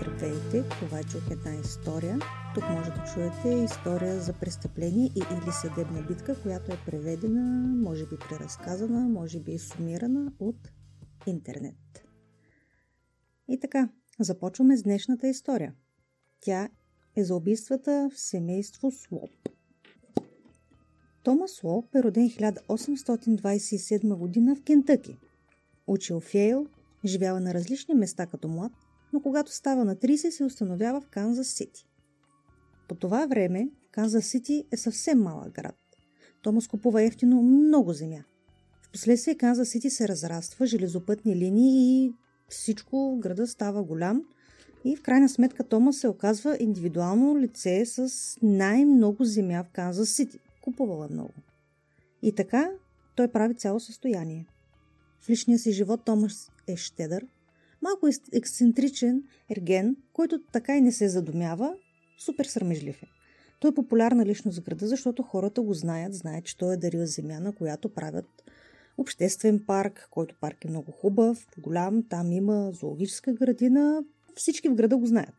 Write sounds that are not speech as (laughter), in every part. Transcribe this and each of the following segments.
Здравейте, това е чух една история. Тук може да чуете история за престъпление и или съдебна битка, която е преведена, може би преразказана, може би сумирана от интернет. И така, започваме с днешната история. Тя е за убийствата в семейство Слоп. Томас Слоп е роден 1827 година в Кентъки. Учил Фейл, живява на различни места като млад – но когато става на 30 се установява в Канзас Сити. По това време Канзас Сити е съвсем малък град. Томас купува ефтино много земя. Впоследствие Канзас Сити се разраства, железопътни линии и всичко в града става голям и в крайна сметка Томас се оказва индивидуално лице с най-много земя в Канзас Сити. Купувала много. И така той прави цяло състояние. В личния си живот Томас е щедър, малко ексцентричен ерген, който така и не се задумява, супер срамежлив е. Той е популярна личност в града, защото хората го знаят, знаят, че той е дарил земя, на която правят обществен парк, който парк е много хубав, голям, там има зоологическа градина, всички в града го знаят.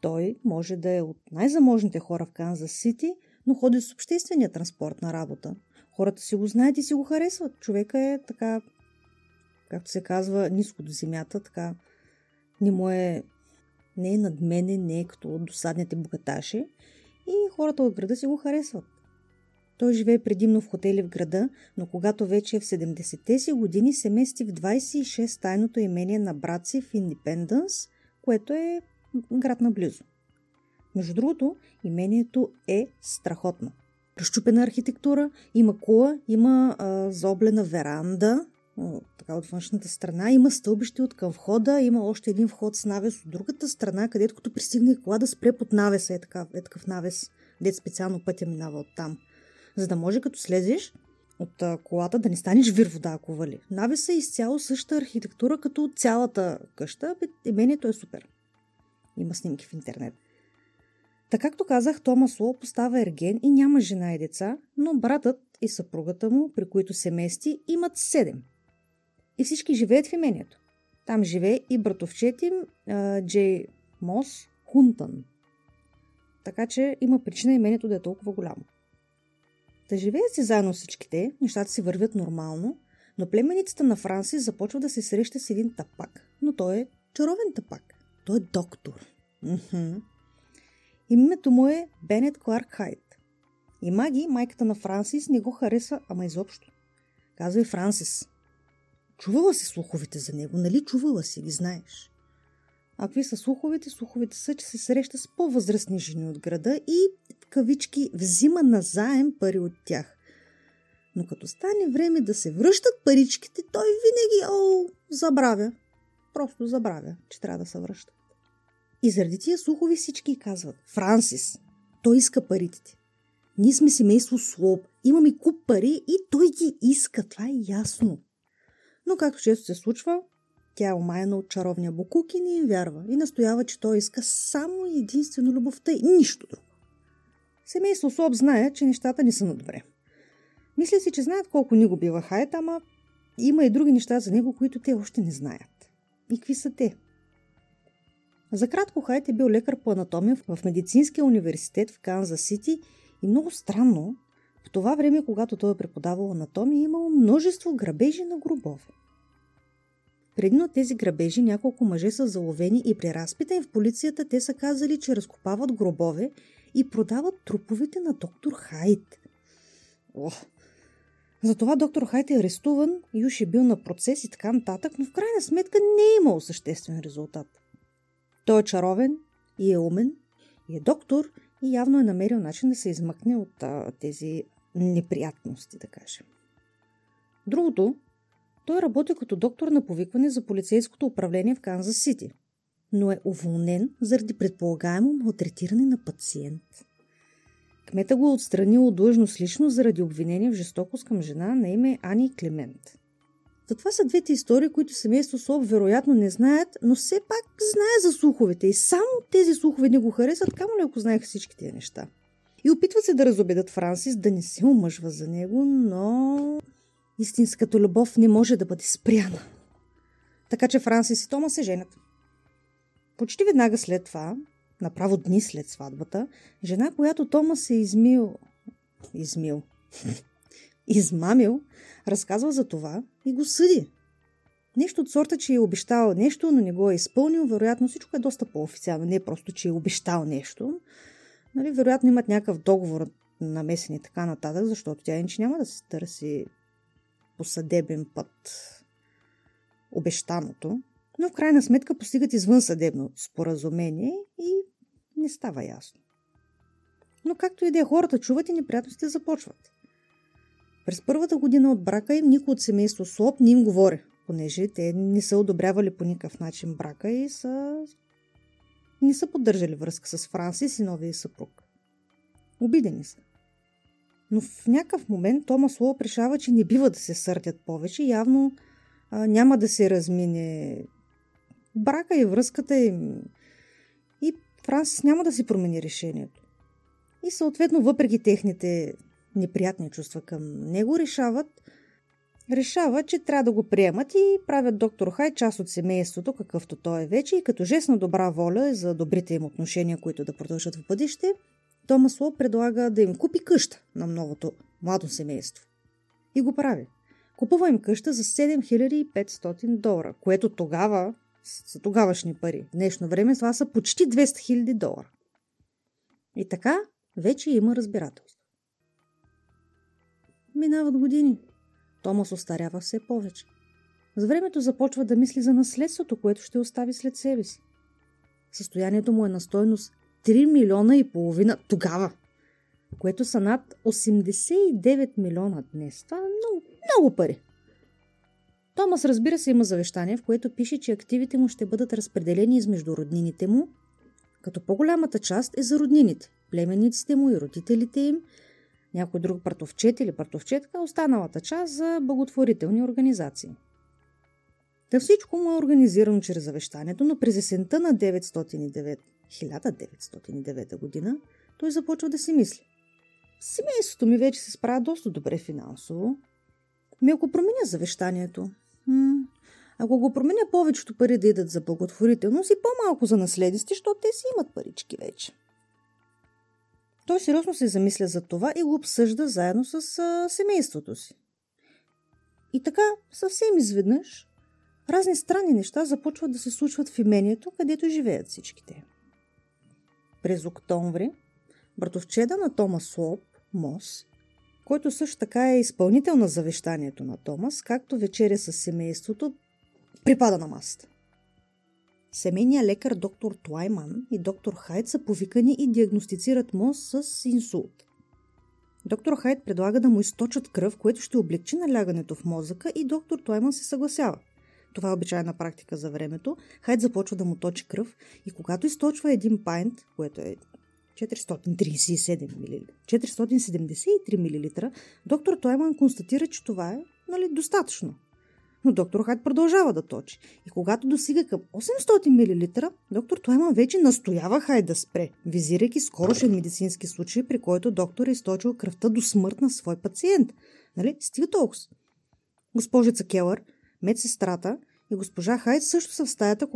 Той може да е от най-заможните хора в Канзас Сити, но ходи с обществения транспорт на работа. Хората си го знаят и си го харесват. Човека е така както се казва, ниско до земята, така не му е, не е над мене, не е като досадните богаташи и хората от града си го харесват. Той живее предимно в хотели в града, но когато вече е в 70-те си години се мести в 26 тайното имение на брат си в Индипендънс, което е град наблизо. Между другото, имението е страхотно. Разчупена архитектура, има кула, има а, заоблена веранда, така от външната страна. Има стълбище от към входа, има още един вход с навес от другата страна, където като пристигне кола да спре под навеса, е, така, е такъв навес, дет специално пътя минава от там. За да може като слезеш от а, колата да не станеш вир вода, ако вали. Навеса е изцяло същата архитектура, като цялата къща. Имението е супер. Има снимки в интернет. Така както казах, Томас Ло постава ерген и няма жена и деца, но братът и съпругата му, при които се мести, имат седем и всички живеят в имението. Там живее и братовчет им Джей Мос Хунтън. Така че има причина имението да е толкова голямо. Да живеят си заедно всичките, нещата си вървят нормално, но племеницата на Франсис започва да се среща с един тапак, но той е чаровен тапак. Той е доктор. Името му е Бенет Кларк Хайт. И Маги, майката на Франсис, не го хареса, ама изобщо. Казва и Франсис. Чувала си слуховете за него, нали? Чувала си, ги знаеш. А какви са слуховете? Слуховете са, че се среща с по-възрастни жени от града и, в кавички, взима назаем пари от тях. Но като стане време да се връщат паричките, той винаги, о, забравя. Просто забравя, че трябва да се връщат. И заради тия слухови всички казват, Франсис, той иска парите ти. Ние сме семейство Слоп, имаме куп пари и той ги иска, това е ясно. Но както често се случва, тя е омаяна от чаровния букук и не им вярва и настоява, че той иска само единствено любовта и нищо друго. Семейство Слоб знае, че нещата не са на добре. Мисля си, че знаят колко ни го бива Хайт, ама има и други неща за него, които те още не знаят. И какви са те? За кратко Хайт е бил лекар по анатомия в медицинския университет в Канзас Сити и много странно, в това време, когато той е преподавал анатомия, е имало множество грабежи на гробове. Преди от тези грабежи няколко мъже са заловени и при разпита им в полицията те са казали, че разкопават гробове и продават труповете на доктор Хайт. Ох! Затова доктор Хайт е арестуван уж е бил на процес и така нататък, но в крайна сметка не е имал съществен резултат. Той е чаровен и е умен, и е доктор и явно е намерил начин да се измъкне от а, тези неприятности, да кажем. Другото, той работи като доктор на повикване за полицейското управление в Канзас Сити, но е уволнен заради предполагаемо малтретиране на пациент. Кмета го е отстранил от длъжност лично заради обвинение в жестокост към жена на име Ани Климент. Затова са двете истории, които семейство Слоб вероятно не знаят, но все пак знае за слуховете и само тези слухове не го харесват, камо ли ако знаеха всички тези неща. И опитват се да разобедат Франсис да не се омъжва за него, но истинската любов не може да бъде спряна. Така че Франсис и Тома се женят. Почти веднага след това, направо дни след сватбата, жена, която Тома се измил... Измил. (laughs) Измамил, разказва за това и го съди. Нещо от сорта, че е обещал нещо, но не го е изпълнил. Вероятно всичко е доста по-официално. Не е просто, че е обещал нещо. Нали, вероятно имат някакъв договор намесен и така нататък, защото тя иначе няма да се търси по съдебен път обещаното. Но в крайна сметка постигат извънсъдебно споразумение и не става ясно. Но както и да е, хората чуват и неприятностите започват. През първата година от брака им никой от семейство Слоп не им говори, понеже те не са одобрявали по никакъв начин брака и са... не са поддържали връзка с Франсис и новия съпруг. Обидени са. Но в някакъв момент Томас Лоуп решава, че не бива да се сърдят повече. Явно а, няма да се размине брака и връзката им. И Франсис няма да си промени решението. И съответно, въпреки техните неприятни чувства към него, решават, решават, че трябва да го приемат и правят доктор Хай част от семейството, какъвто той е вече, и като жест на добра воля за добрите им отношения, които да продължат в бъдеще, Томас Ло предлага да им купи къща на новото младо семейство. И го прави. Купува им къща за 7500 долара, което тогава са тогавашни пари. В днешно време това са почти 200 000 долара. И така вече има разбирателство. Минават години. Томас остарява все повече. С времето започва да мисли за наследството, което ще остави след себе си. Състоянието му е на стойност 3 милиона и половина тогава, което са над 89 милиона днес. Това е много, много пари. Томас, разбира се, има завещание, в което пише, че активите му ще бъдат разпределени измежду роднините му, като по-голямата част е за роднините, племенниците му и родителите им, някой друг братовчет или братовчетка, останалата част за благотворителни организации. Та всичко му е организирано чрез завещанието, но през есента на 909, 1909 година той започва да си мисли. Семейството ми вече се справя доста добре финансово. Ми ако променя завещанието, м- ако го променя повечето пари да идат за благотворителност и по-малко за наследисти, защото те си имат парички вече. Той сериозно се замисля за това и го обсъжда заедно с а, семейството си. И така, съвсем изведнъж, разни странни неща започват да се случват в имението, където живеят всичките. През октомври, братовчеда на Томас Слоп, Мос, който също така е изпълнител на завещанието на Томас, както вечеря с семейството, припада на масата. Семейният лекар доктор Туайман и доктор Хайт са повикани и диагностицират Мос с инсулт. Доктор Хайт предлага да му източат кръв, което ще облегчи налягането в мозъка и доктор Туайман се съгласява. Това е обичайна практика за времето. Хайт започва да му точи кръв и когато източва един пайнт, което е 437 мл, 473 мл, доктор Тойман констатира, че това е нали, достатъчно. Но доктор Хайт продължава да точи. И когато достига към 800 мл, доктор Тойман вече настоява Хайт да спре, визирайки скорошен медицински случай, при който доктор е източил кръвта до смърт на свой пациент. Нали? Стига толкова. Госпожица Келър, медсестрата и госпожа Хайт също са в стаята,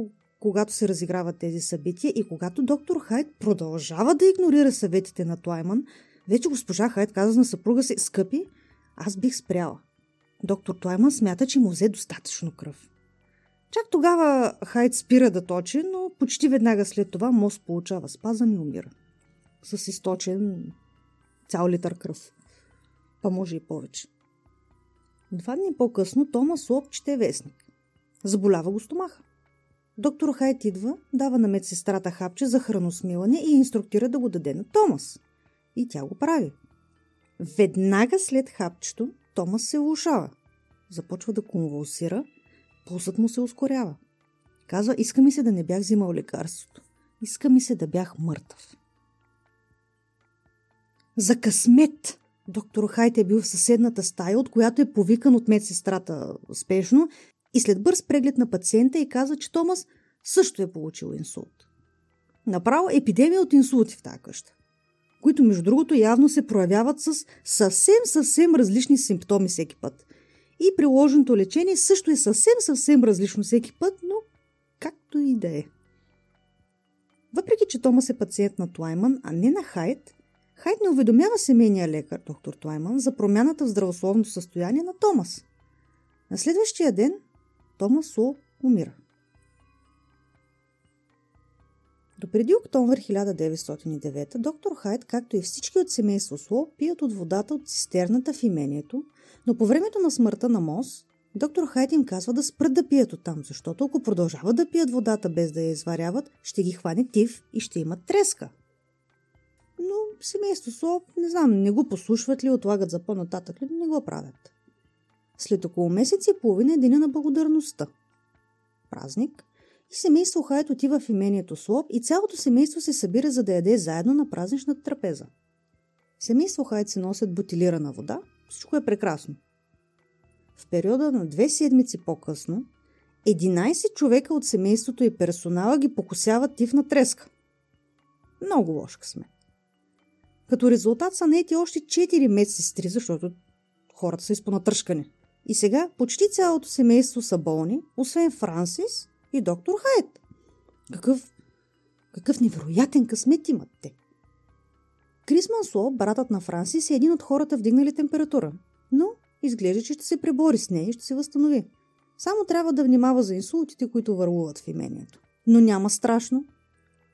когато се разиграват тези събития и когато доктор Хайт продължава да игнорира съветите на Туайман, вече госпожа Хайт каза на съпруга си, скъпи, аз бих спряла. Доктор Туайман смята, че му взе достатъчно кръв. Чак тогава Хайт спира да точи, но почти веднага след това Мос получава спазъм и умира. С източен цял литър кръв. Па може и повече. Два дни по-късно Томас Лоп чете вестник. Заболява го стомаха. Доктор Хайт идва, дава на медсестрата хапче за храносмилане и инструктира да го даде на Томас. И тя го прави. Веднага след хапчето Томас се влушава. Започва да конвулсира, пулсът му се ускорява. Казва, иска ми се да не бях взимал лекарството. Иска ми се да бях мъртъв. За късмет! Доктор Хайт е бил в съседната стая, от която е повикан от медсестрата спешно и след бърз преглед на пациента и каза, че Томас също е получил инсулт. Направо епидемия от инсулти в тази къща, които между другото явно се проявяват с съвсем, съвсем различни симптоми всеки път. И приложеното лечение също е съвсем, съвсем различно всеки път, но както и да е. Въпреки, че Томас е пациент на Тлайман, а не на Хайт, Хайт не уведомява семейния лекар, доктор Тлайман, за промяната в здравословното състояние на Томас. На следващия ден Томас Ло умира. Допреди октомври 1909 доктор Хайт, както и всички от семейство Сло, пият от водата от цистерната в имението, но по времето на смъртта на Мос, доктор Хайт им казва да спрат да пият оттам, защото ако продължават да пият водата без да я изваряват, ще ги хване тив и ще имат треска. Но семейство Сло, не знам, не го послушват ли, отлагат за по-нататък ли, не го правят. След около месец и половина е деня на благодарността. Празник, и семейство Хайт отива в имението Слоп и цялото семейство се събира за да яде заедно на празничната трапеза. Семейство Хайт се носят бутилирана вода, всичко е прекрасно. В периода на две седмици по-късно, 11 човека от семейството и персонала ги покусяват тифна треска. Много лош късмет. Като резултат са наети още 4 медсестри, защото хората са изпонатръшкани. И сега почти цялото семейство са болни, освен Франсис и доктор Хайт. Какъв, какъв невероятен късмет имат те. Крис Мансо, братът на Франсис, е един от хората вдигнали температура. Но изглежда, че ще се пребори с нея и ще се възстанови. Само трябва да внимава за инсултите, които върлуват в имението. Но няма страшно.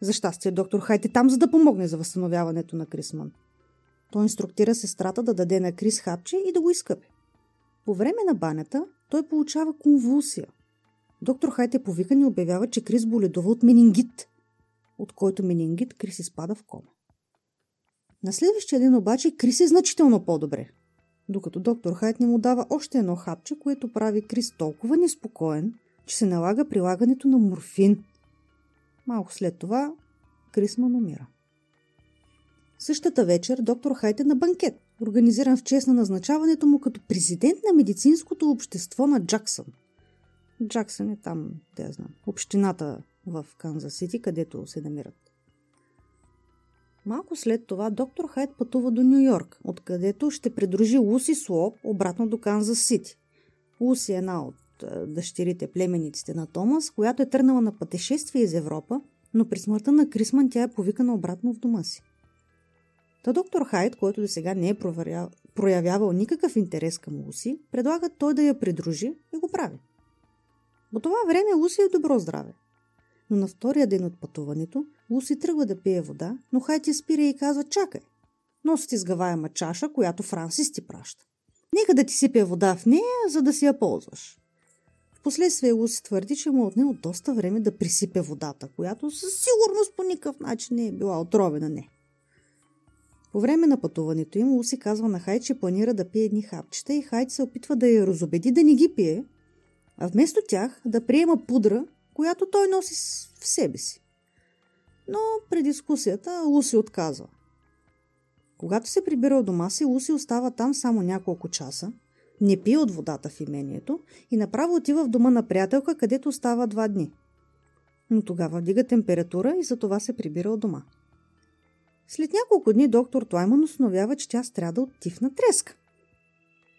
За щастие, доктор Хайт е там, за да помогне за възстановяването на Крисман. Той инструктира сестрата да даде на Крис хапче и да го изкъпе. По време на банята той получава конвулсия – Доктор Хайт е повикан и обявява, че Крис боледува от менингит, от който менингит Крис изпада в кома. На следващия ден обаче Крис е значително по-добре, докато доктор Хайт не му дава още едно хапче, което прави Крис толкова неспокоен, че се налага прилагането на морфин. Малко след това Крисман умира. Същата вечер доктор Хайт е на банкет, организиран в чест на назначаването му като президент на медицинското общество на Джаксън – Джаксън е там, я знам, общината в Канзас Сити, където се намират. Малко след това доктор Хайт пътува до Нью Йорк, откъдето ще придружи Луси Слоп обратно до Канзас Сити. Луси е една от дъщерите, племениците на Томас, която е тръгнала на пътешествие из Европа, но при смъртта на Крисман тя е повикана обратно в дома си. Та доктор Хайт, който до сега не е проявявал никакъв интерес към Луси, предлага той да я придружи и го прави. По това време Луси е добро здраве. Но на втория ден от пътуването Луси тръгва да пие вода, но Хайти спира и казва «Чакай, носи ти сгъваема чаша, която Франсис ти праща. Нека да ти сипя вода в нея, за да си я ползваш». Впоследствие Луси твърди, че му е отнело доста време да присипе водата, която със сигурност по никакъв начин не е била отровена не. По време на пътуването им Луси казва на Хайт, че планира да пие едни хапчета и Хайт се опитва да я разобеди да не ги пие, а вместо тях да приема пудра, която той носи в себе си. Но при дискусията Луси отказва. Когато се прибира от дома си, Луси остава там само няколко часа, не пие от водата в имението и направо отива в дома на приятелка, където остава два дни. Но тогава вдига температура и за това се прибира от дома. След няколко дни доктор Туайман установява, че тя страда от тифна треска.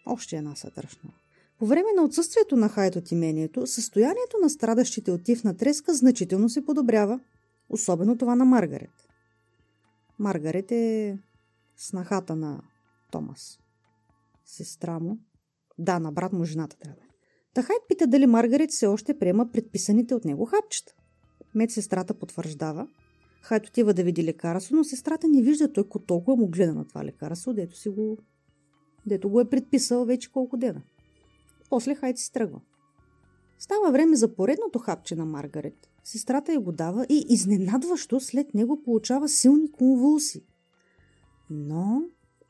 Още една съдръжна. По време на отсъствието на Хайт от имението, състоянието на страдащите от тифна треска значително се подобрява, особено това на Маргарет. Маргарет е снахата на Томас. Сестра му. Да, на брат му жената трябва. Та Хайт пита дали Маргарет все още приема предписаните от него хапчета. Медсестрата потвърждава. Хайт отива да види лекарство, но сестрата не вижда той толкова му гледа на това лекарство, дето си го, дето го е предписал вече колко дена. После Хайт си тръгва. Става време за поредното хапче на Маргарет. Сестрата я го дава и изненадващо след него получава силни конвулси. Но,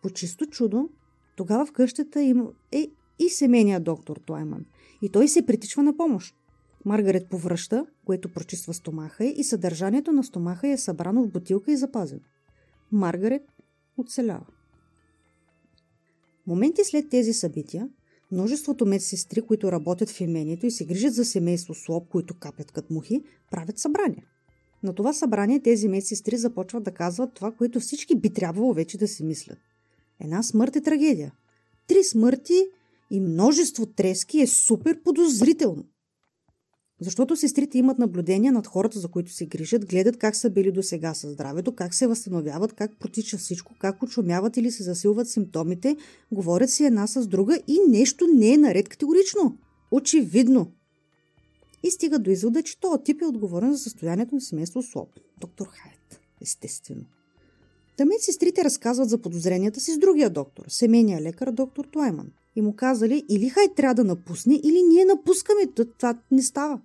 по чисто чудо, тогава в къщата им е и семейния доктор Тойман. И той се притичва на помощ. Маргарет повръща, което прочиства стомаха и съдържанието на стомаха е събрано в бутилка и запазено. Маргарет оцелява. Моменти след тези събития, Множеството медсестри, които работят в имението и се грижат за семейство слоб, които капят като мухи, правят събрание. На това събрание тези медсестри започват да казват това, което всички би трябвало вече да си мислят. Една смърт е трагедия. Три смърти и множество трески е супер подозрително. Защото сестрите имат наблюдение над хората, за които се грижат, гледат как са били до сега със здравето, как се възстановяват, как протича всичко, как очумяват или се засилват симптомите, говорят си една с друга и нещо не е наред категорично. Очевидно. И стига до извода, че този тип е отговорен за състоянието на семейство Слоп. Доктор Хайт, естествено. Та сестрите разказват за подозренията си с другия доктор, семейния лекар доктор Туайман. И му казали, или хай трябва да напусне, или ние напускаме. Това не става.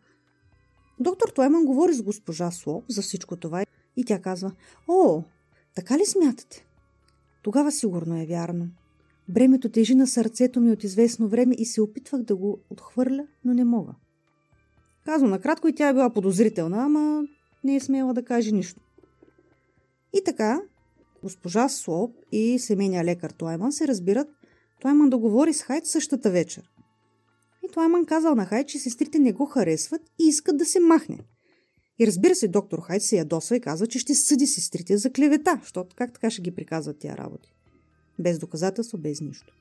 Доктор Туайман говори с госпожа Слоп за всичко това и тя казва, о, така ли смятате? Тогава сигурно е вярно. Бремето тежи на сърцето ми от известно време и се опитвах да го отхвърля, но не мога. Казвам накратко и тя е била подозрителна, ама не е смела да каже нищо. И така, госпожа Слоп и семейния лекар Туайман се разбират Туайман да говори с Хайт същата вечер. И Туайман казал на Хайт, че сестрите не го харесват и искат да се махне. И разбира се, доктор Хайт се ядосва и казва, че ще съди сестрите за клевета, защото как така ще ги приказват тия работи? Без доказателство, без нищо.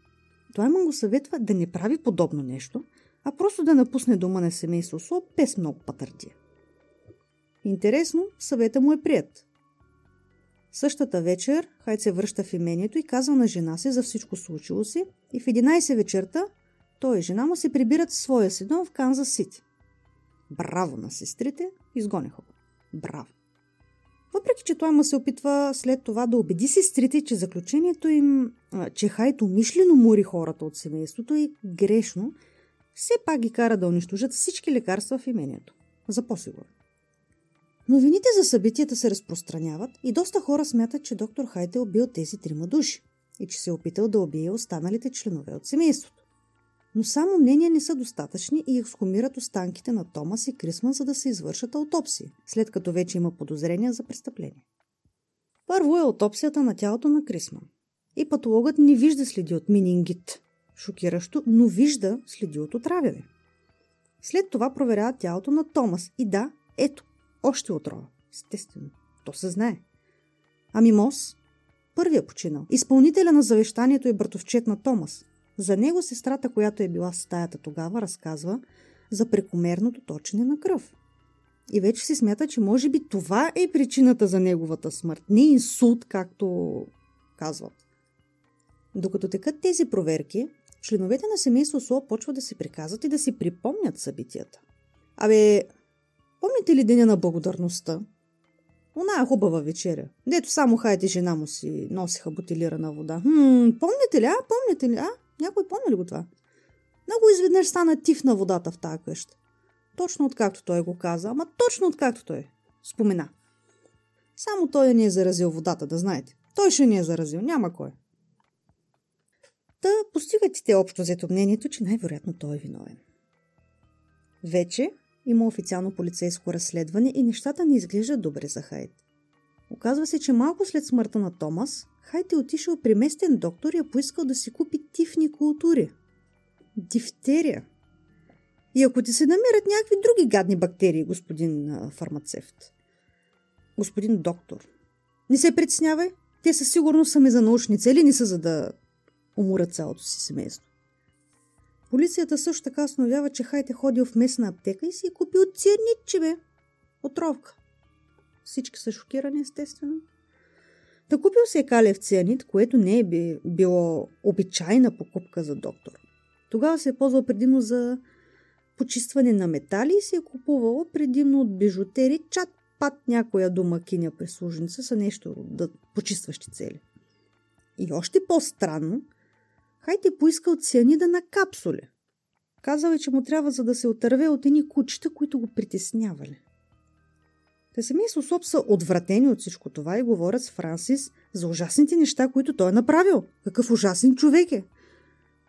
Туайман го съветва да не прави подобно нещо, а просто да напусне дома на семейство Слоп без много пътъртия. Интересно, съвета му е прият. Същата вечер Хайд се връща в имението и казва на жена си за всичко случило си и в 11 вечерта той и жена му се прибират в своя си дом в Канзас Сити. Браво на сестрите, изгониха го. Браво. Въпреки, че той му се опитва след това да убеди сестрите, че заключението им, че Хайт умишлено мори хората от семейството е грешно, все пак ги кара да унищожат всички лекарства в имението. За по-сигурно. Новините за събитията се разпространяват и доста хора смятат, че доктор Хайт е убил тези трима души и че се е опитал да убие останалите членове от семейството. Но само мнения не са достатъчни и ексхумират останките на Томас и Крисман, за да се извършат аутопсии, след като вече има подозрения за престъпление. Първо е аутопсията на тялото на Крисман. И патологът не вижда следи от минингит. Шокиращо, но вижда следи от отравяне. След това проверяват тялото на Томас и да, ето, още отрова. Естествено. То се знае. Ами Мос? Първия починал. Изпълнителя на завещанието е братовчет на Томас. За него сестрата, която е била в стаята тогава, разказва за прекомерното точене на кръв. И вече се смята, че може би това е причината за неговата смърт. Не инсулт, както казват. Докато текат тези проверки, членовете на семейство Сло почват да си приказват и да си припомнят събитията. Абе, Помните ли деня на благодарността? Она е хубава вечеря. Дето само хайде жена му си носиха бутилирана вода. Хм, помните ли, а? Помните ли, а? Някой помни ли го това? Много изведнъж стана тиф на водата в тази къща. Точно откакто той го каза, ама точно откакто той спомена. Само той не е заразил водата, да знаете. Той ще ни е заразил, няма кой. Та постигат те общо взето мнението, че най-вероятно той е виновен. Вече има официално полицейско разследване и нещата не изглеждат добре за Хайд. Оказва се, че малко след смъртта на Томас, Хайд е отишъл при местен доктор и е поискал да си купи тифни култури. Дифтерия. И ако ти се намерят някакви други гадни бактерии, господин фармацевт. Господин доктор. Не се притеснявай, те със сигурност са ми за научни цели, не са за да уморят цялото си семейство. Полицията също така установява, че Хайт е ходил в местна аптека и си е купил цианитче, бе. Отровка. Всички са шокирани, естествено. Та купил се е калев цианит, което не е било обичайна покупка за доктор. Тогава се е ползвал предимно за почистване на метали и се е купувало предимно от бижутери, чат пат някоя домакиня прислужница са нещо да почистващи цели. И още по-странно – Хайде поискал цианида на капсуле. Казал е, че му трябва за да се отърве от едни кучета, които го притеснявали. Те семейство Соп са отвратени от всичко това и говорят с Франсис за ужасните неща, които той е направил. Какъв ужасен човек е!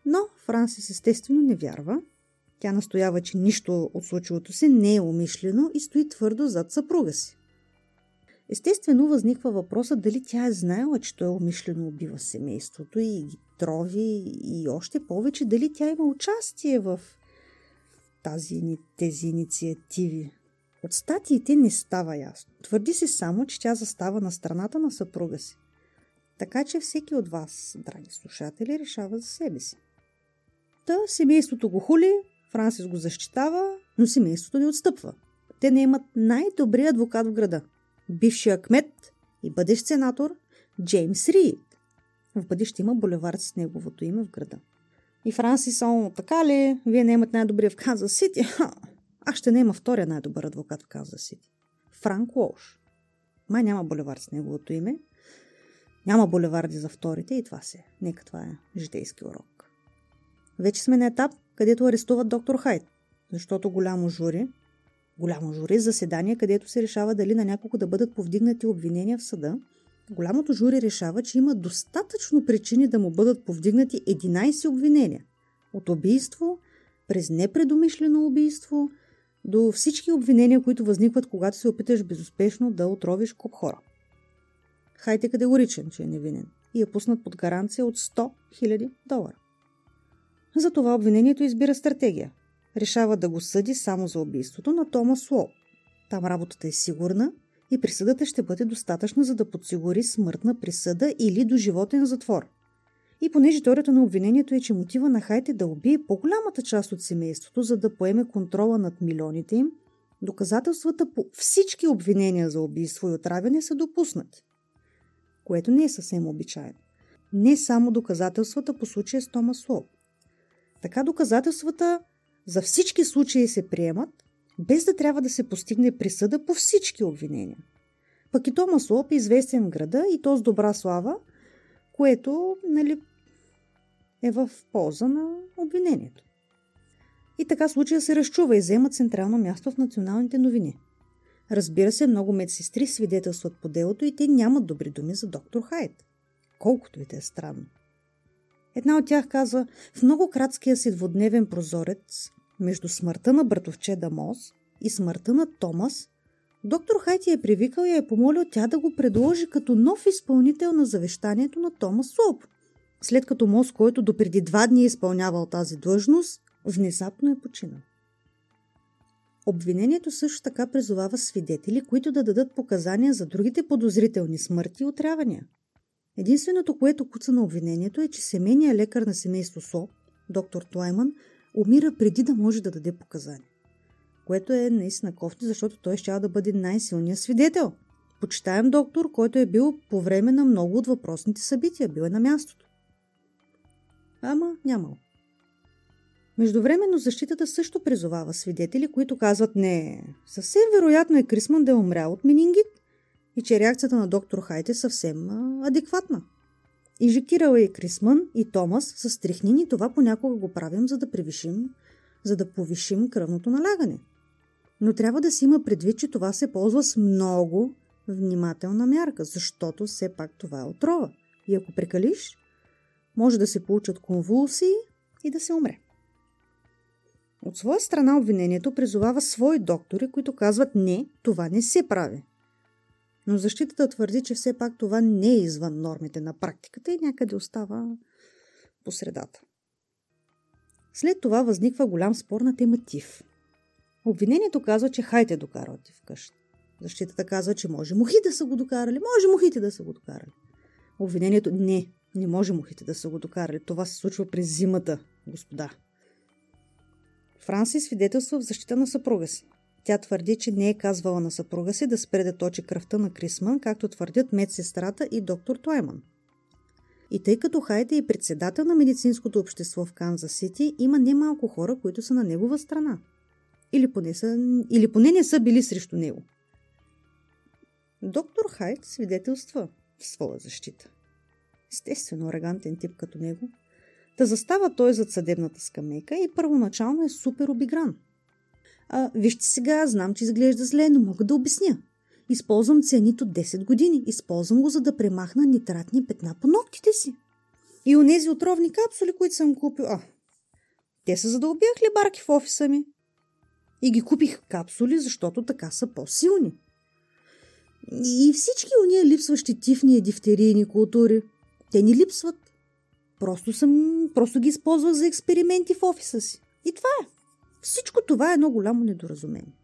Но Франсис естествено не вярва. Тя настоява, че нищо от случилото се не е умишлено и стои твърдо зад съпруга си. Естествено възниква въпроса дали тя е знаела, че той умишлено убива семейството и ги трови и още повече дали тя има участие в тази, тези инициативи. От статиите не става ясно. Твърди се само, че тя застава на страната на съпруга си. Така че всеки от вас, драги слушатели, решава за себе си. Та семейството го хули, Франсис го защитава, но семейството не отстъпва. Те не имат най-добрия адвокат в града. Бившия кмет и бъдещ сенатор Джеймс Рид. В бъдеще има булевард с неговото име в града. И Франсис Ол, така ли? Вие не имате най-добрия в Канзас Сити? Аз ще не има втория най-добър адвокат в Канзас Сити. Франк Лош. Май няма булевард с неговото име. Няма булеварди за вторите и това се. Нека това е житейски урок. Вече сме на етап, където арестуват доктор Хайт, защото голямо жури, голямо жури заседание, където се решава дали на няколко да бъдат повдигнати обвинения в съда, голямото жури решава, че има достатъчно причини да му бъдат повдигнати 11 обвинения. От убийство, през непредумишлено убийство, до всички обвинения, които възникват, когато се опиташ безуспешно да отровиш куп хора. Хайт категоричен, че е невинен и е пуснат под гаранция от 100 000 долара. Затова обвинението избира стратегия. Решава да го съди само за убийството на Томас Лоу. Там работата е сигурна и присъдата ще бъде достатъчна, за да подсигури смъртна присъда или до животен затвор. И понеже теорията на обвинението е, че мотива на Хайт е да убие по-голямата част от семейството, за да поеме контрола над милионите им, доказателствата по всички обвинения за убийство и отравяне са допуснати. Което не е съвсем обичайно. Не само доказателствата по случая с Томас Лоу. Така доказателствата за всички случаи се приемат, без да трябва да се постигне присъда по всички обвинения. Пък и Томас Лоп е известен в града и то с добра слава, което нали, е в полза на обвинението. И така случая се разчува и взема централно място в националните новини. Разбира се, много медсестри свидетелстват по делото и те нямат добри думи за доктор Хайт. Колкото и да е странно. Една от тях казва, в много краткия си двудневен прозорец между смъртта на братовче Дамос и смъртта на Томас, доктор Хайти е привикал и е помолил тя да го предложи като нов изпълнител на завещанието на Томас Лоп. След като Мос, който допреди два дни е изпълнявал тази длъжност, внезапно е починал. Обвинението също така призовава свидетели, които да дадат показания за другите подозрителни смърти и отравяния. Единственото, което куца на обвинението е, че семейният лекар на семейство Со, доктор Туайман, умира преди да може да даде показания. Което е наистина кофти, защото той ще да бъде най-силният свидетел. Почитаем доктор, който е бил по време на много от въпросните събития, бил е на мястото. Ама нямал. Междувременно защитата също призовава свидетели, които казват не, съвсем вероятно е Крисман да е умрял от менингит и че реакцията на доктор Хайт е съвсем а, адекватна. Инжектирала и Крисман и Томас с стрихнин и това понякога го правим, за да превишим, за да повишим кръвното налягане. Но трябва да си има предвид, че това се ползва с много внимателна мярка, защото все пак това е отрова. И ако прекалиш, може да се получат конвулсии и да се умре. От своя страна обвинението призовава свои доктори, които казват не, това не се прави но защитата твърди, че все пак това не е извън нормите на практиката и някъде остава по средата. След това възниква голям спор на тема ТИФ. Обвинението казва, че Хайте докарал ТИФ вкъщи. Защитата казва, че може мухите да са го докарали. Може мухите да са го докарали. Обвинението не, не може мухите да са го докарали. Това се случва през зимата, господа. Франси свидетелства в защита на съпруга си. Тя твърди, че не е казвала на съпруга си да спре да точи кръвта на Крисман, както твърдят медсестрата и доктор Тойман. И тъй като Хайде е председател на медицинското общество в Канзас Сити, има немалко хора, които са на негова страна. Или поне, са, или поне не са били срещу него. Доктор Хайт свидетелства в своя защита. Естествено, арогантен тип като него. Да застава той зад съдебната скамейка и първоначално е супер обигран – а, вижте сега, знам, че изглежда зле, но мога да обясня. Използвам цианит от 10 години. Използвам го, за да премахна нитратни петна по ногтите си. И онези отровни капсули, които съм купил, а, те са за да убия хлебарки в офиса ми. И ги купих капсули, защото така са по-силни. И всички уния липсващи тифни и дифтерийни култури, те ни липсват. Просто, съм, просто ги използвах за експерименти в офиса си. И това е. Всичко това е едно голямо недоразумение.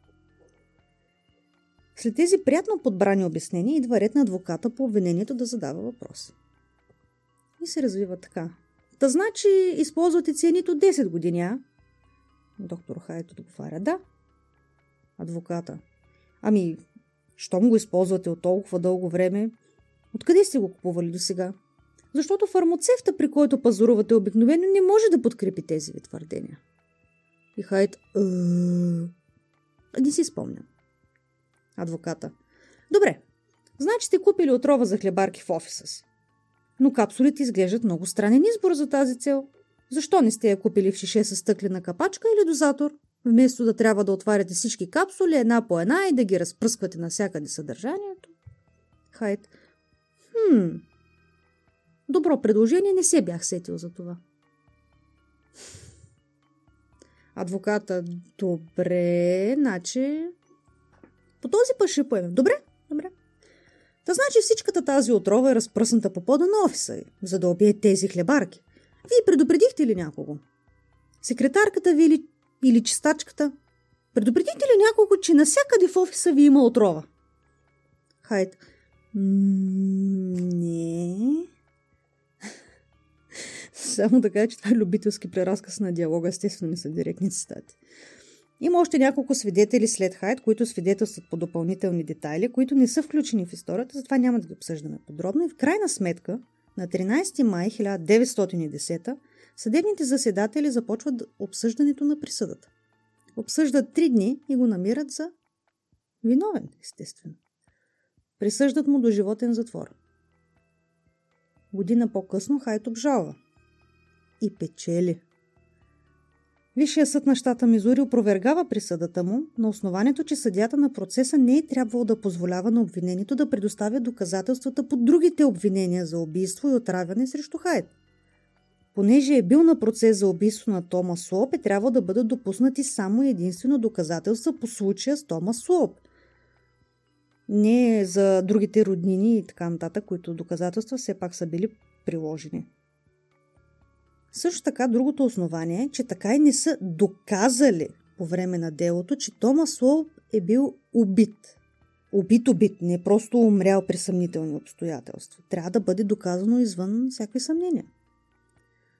След тези приятно подбрани обяснения идва ред на адвоката по обвинението да задава въпрос. И се развива така. Та значи използвате цените от 10 години, а? Доктор Хайт отговаря да. Адвоката. Ами, щом го използвате от толкова дълго време, откъде сте го купували до сега? Защото фармацевта, при който пазарувате обикновено, не може да подкрепи тези ви твърдения. И Хайт, не си спомням. Адвоката. Добре, значи сте купили отрова за хлебарки в офиса си. Но капсулите изглеждат много странен избор за тази цел. Защо не сте я купили в шише с стъклена капачка или дозатор? Вместо да трябва да отваряте всички капсули една по една и да ги разпръсквате навсякъде съдържанието? Хайт. Хм. Добро предложение, не се бях сетил за това. Адвоката. Добре, значи... По този път ще поемем. Добре, добре. Та значи всичката тази отрова е разпръсната по пода на офиса, за да убие тези хлебарки. Вие предупредихте ли някого? Секретарката ви или, или чистачката? Предупредихте ли някого, че насякъде в офиса ви има отрова? Хайд. Не. Само да кажа, че това е любителски преразказ на диалога, естествено не са директни цитати. Има още няколко свидетели след Хайд, които свидетелстват по допълнителни детайли, които не са включени в историята, затова няма да ги обсъждаме подробно. И в крайна сметка, на 13 май 1910 съдебните заседатели започват обсъждането на присъдата. Обсъждат три дни и го намират за виновен, естествено. Присъждат му до животен затвор. Година по-късно Хайт обжалва. И печели. Висшия съд на щата Мизури опровергава присъдата му на основанието, че съдята на процеса не е трябвало да позволява на обвинението да предоставя доказателствата по другите обвинения за убийство и отравяне срещу Хайд. Понеже е бил на процес за убийство на Тома Суоп, е трябвало да бъдат допуснати само единствено доказателства по случая с Тома Суоп. Не за другите роднини и така нататък, които доказателства все пак са били приложени. Също така, другото основание е, че така и не са доказали по време на делото, че Томас Лоу е бил убит. Убит-убит, не просто умрял при съмнителни обстоятелства. Трябва да бъде доказано извън всякакви съмнения.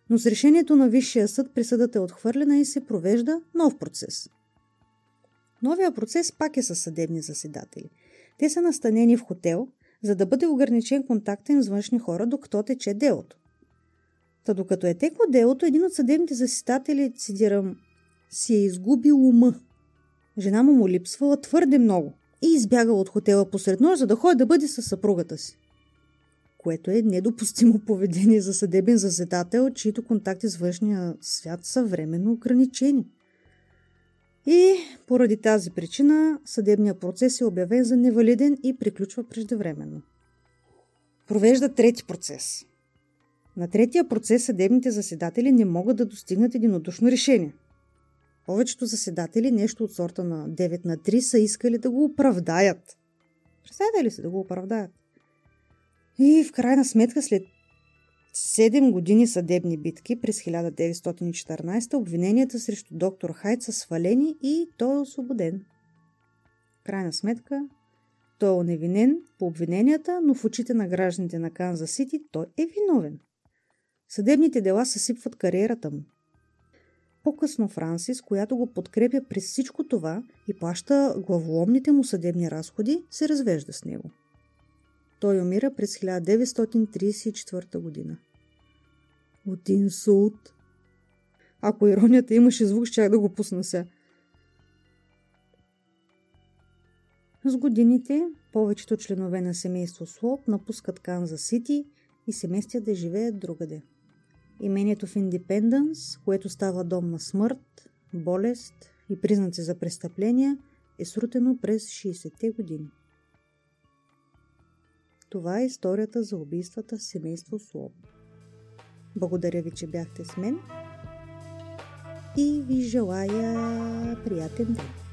Но с решението на Висшия съд присъдата е отхвърлена и се провежда нов процес. Новия процес пак е със съдебни заседатели. Те са настанени в хотел, за да бъде ограничен контакта им с външни хора, докато тече делото. Та докато е текло делото, един от съдебните засистатели, цитирам, си е изгубил ума. Жена му му липсвала твърде много и избягала от хотела посред нощ, за да ходи да бъде със съпругата си. Което е недопустимо (laughs) поведение за съдебен заседател, чието контакти с външния свят са временно ограничени. И поради тази причина съдебният процес е обявен за невалиден и приключва преждевременно. Провежда трети процес – на третия процес съдебните заседатели не могат да достигнат единодушно решение. Повечето заседатели, нещо от сорта на 9 на 3, са искали да го оправдаят. Представете ли се да го оправдаят? И в крайна сметка, след 7 години съдебни битки през 1914 обвиненията срещу доктор Хайт са свалени и той е освободен. В крайна сметка, той е оневинен по обвиненията, но в очите на гражданите на Канзас Сити той е виновен. Съдебните дела съсипват кариерата му. По-късно Франсис, която го подкрепя през всичко това и плаща главоломните му съдебни разходи, се развежда с него. Той умира през 1934 година. От инсулт. Ако иронията имаше звук, ще да го пусна сега. С годините повечето членове на семейство Слоп напускат Канзас Сити и се местят да живеят другаде. Имението в Индепенденс, което става дом на смърт, болест и признаци за престъпления, е срутено през 60-те години. Това е историята за убийствата в семейство Слоб. Благодаря ви, че бяхте с мен и ви желая приятен ден!